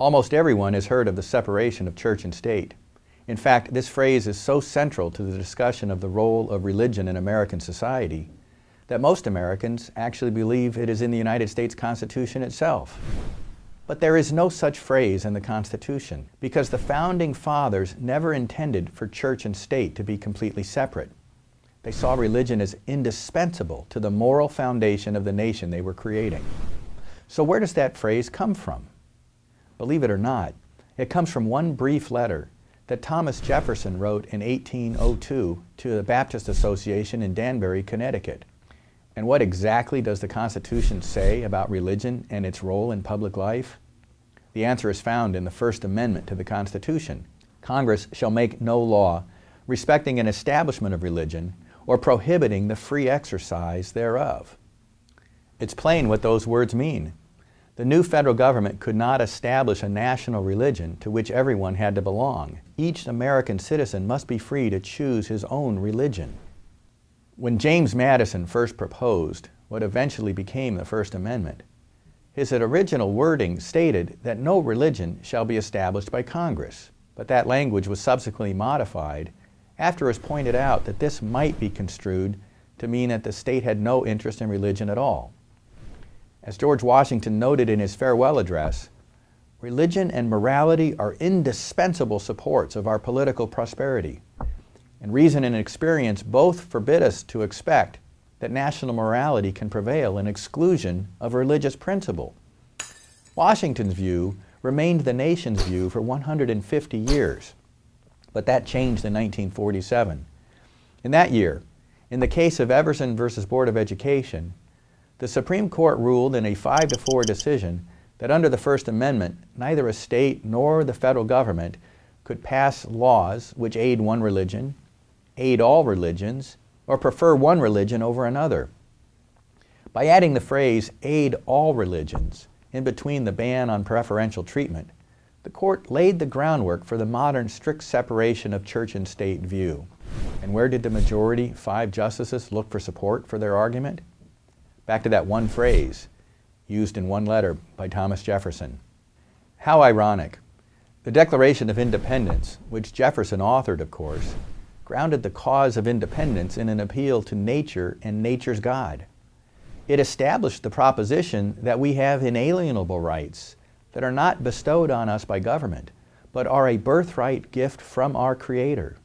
Almost everyone has heard of the separation of church and state. In fact, this phrase is so central to the discussion of the role of religion in American society that most Americans actually believe it is in the United States Constitution itself. But there is no such phrase in the Constitution because the founding fathers never intended for church and state to be completely separate. They saw religion as indispensable to the moral foundation of the nation they were creating. So, where does that phrase come from? Believe it or not, it comes from one brief letter that Thomas Jefferson wrote in 1802 to the Baptist Association in Danbury, Connecticut. And what exactly does the Constitution say about religion and its role in public life? The answer is found in the First Amendment to the Constitution. Congress shall make no law respecting an establishment of religion or prohibiting the free exercise thereof. It's plain what those words mean. The new federal government could not establish a national religion to which everyone had to belong. Each American citizen must be free to choose his own religion. When James Madison first proposed what eventually became the First Amendment, his original wording stated that no religion shall be established by Congress, but that language was subsequently modified after it was pointed out that this might be construed to mean that the state had no interest in religion at all. As George Washington noted in his farewell address, religion and morality are indispensable supports of our political prosperity, and reason and experience both forbid us to expect that national morality can prevail in exclusion of religious principle. Washington's view remained the nation's view for 150 years. But that changed in 1947. In that year, in the case of Everson versus Board of Education, the Supreme Court ruled in a 5 to 4 decision that under the First Amendment, neither a state nor the federal government could pass laws which aid one religion, aid all religions, or prefer one religion over another. By adding the phrase aid all religions in between the ban on preferential treatment, the court laid the groundwork for the modern strict separation of church and state view. And where did the majority, five justices, look for support for their argument? Back to that one phrase used in one letter by Thomas Jefferson. How ironic. The Declaration of Independence, which Jefferson authored, of course, grounded the cause of independence in an appeal to nature and nature's God. It established the proposition that we have inalienable rights that are not bestowed on us by government, but are a birthright gift from our Creator.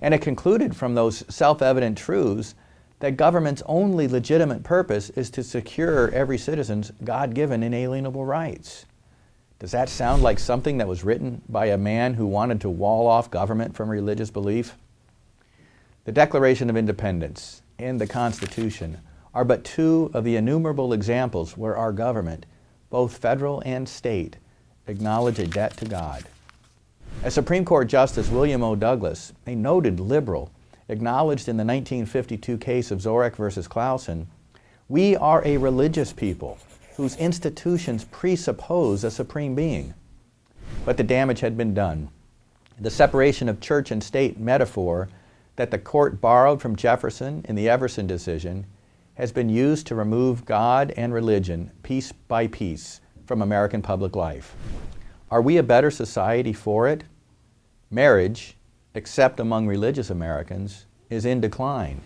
And it concluded from those self evident truths that government's only legitimate purpose is to secure every citizen's God given inalienable rights. Does that sound like something that was written by a man who wanted to wall off government from religious belief? The Declaration of Independence and the Constitution are but two of the innumerable examples where our government both federal and state, acknowledge a debt to God. As Supreme Court Justice William O. Douglas, a noted liberal, acknowledged in the 1952 case of Zorach versus Clauson, we are a religious people whose institutions presuppose a supreme being. But the damage had been done. The separation of church and state metaphor that the court borrowed from Jefferson in the Everson decision has been used to remove God and religion piece by piece from American public life. Are we a better society for it? Marriage, except among religious Americans, is in decline.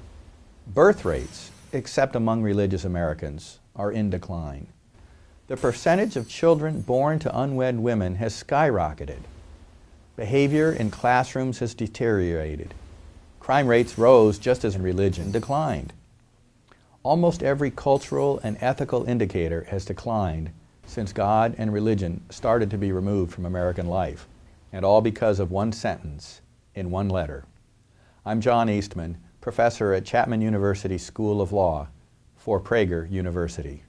Birth rates, except among religious Americans, are in decline. The percentage of children born to unwed women has skyrocketed. Behavior in classrooms has deteriorated. Crime rates rose just as religion declined. Almost every cultural and ethical indicator has declined since God and religion started to be removed from American life, and all because of one sentence in one letter. I'm John Eastman, professor at Chapman University School of Law for Prager University.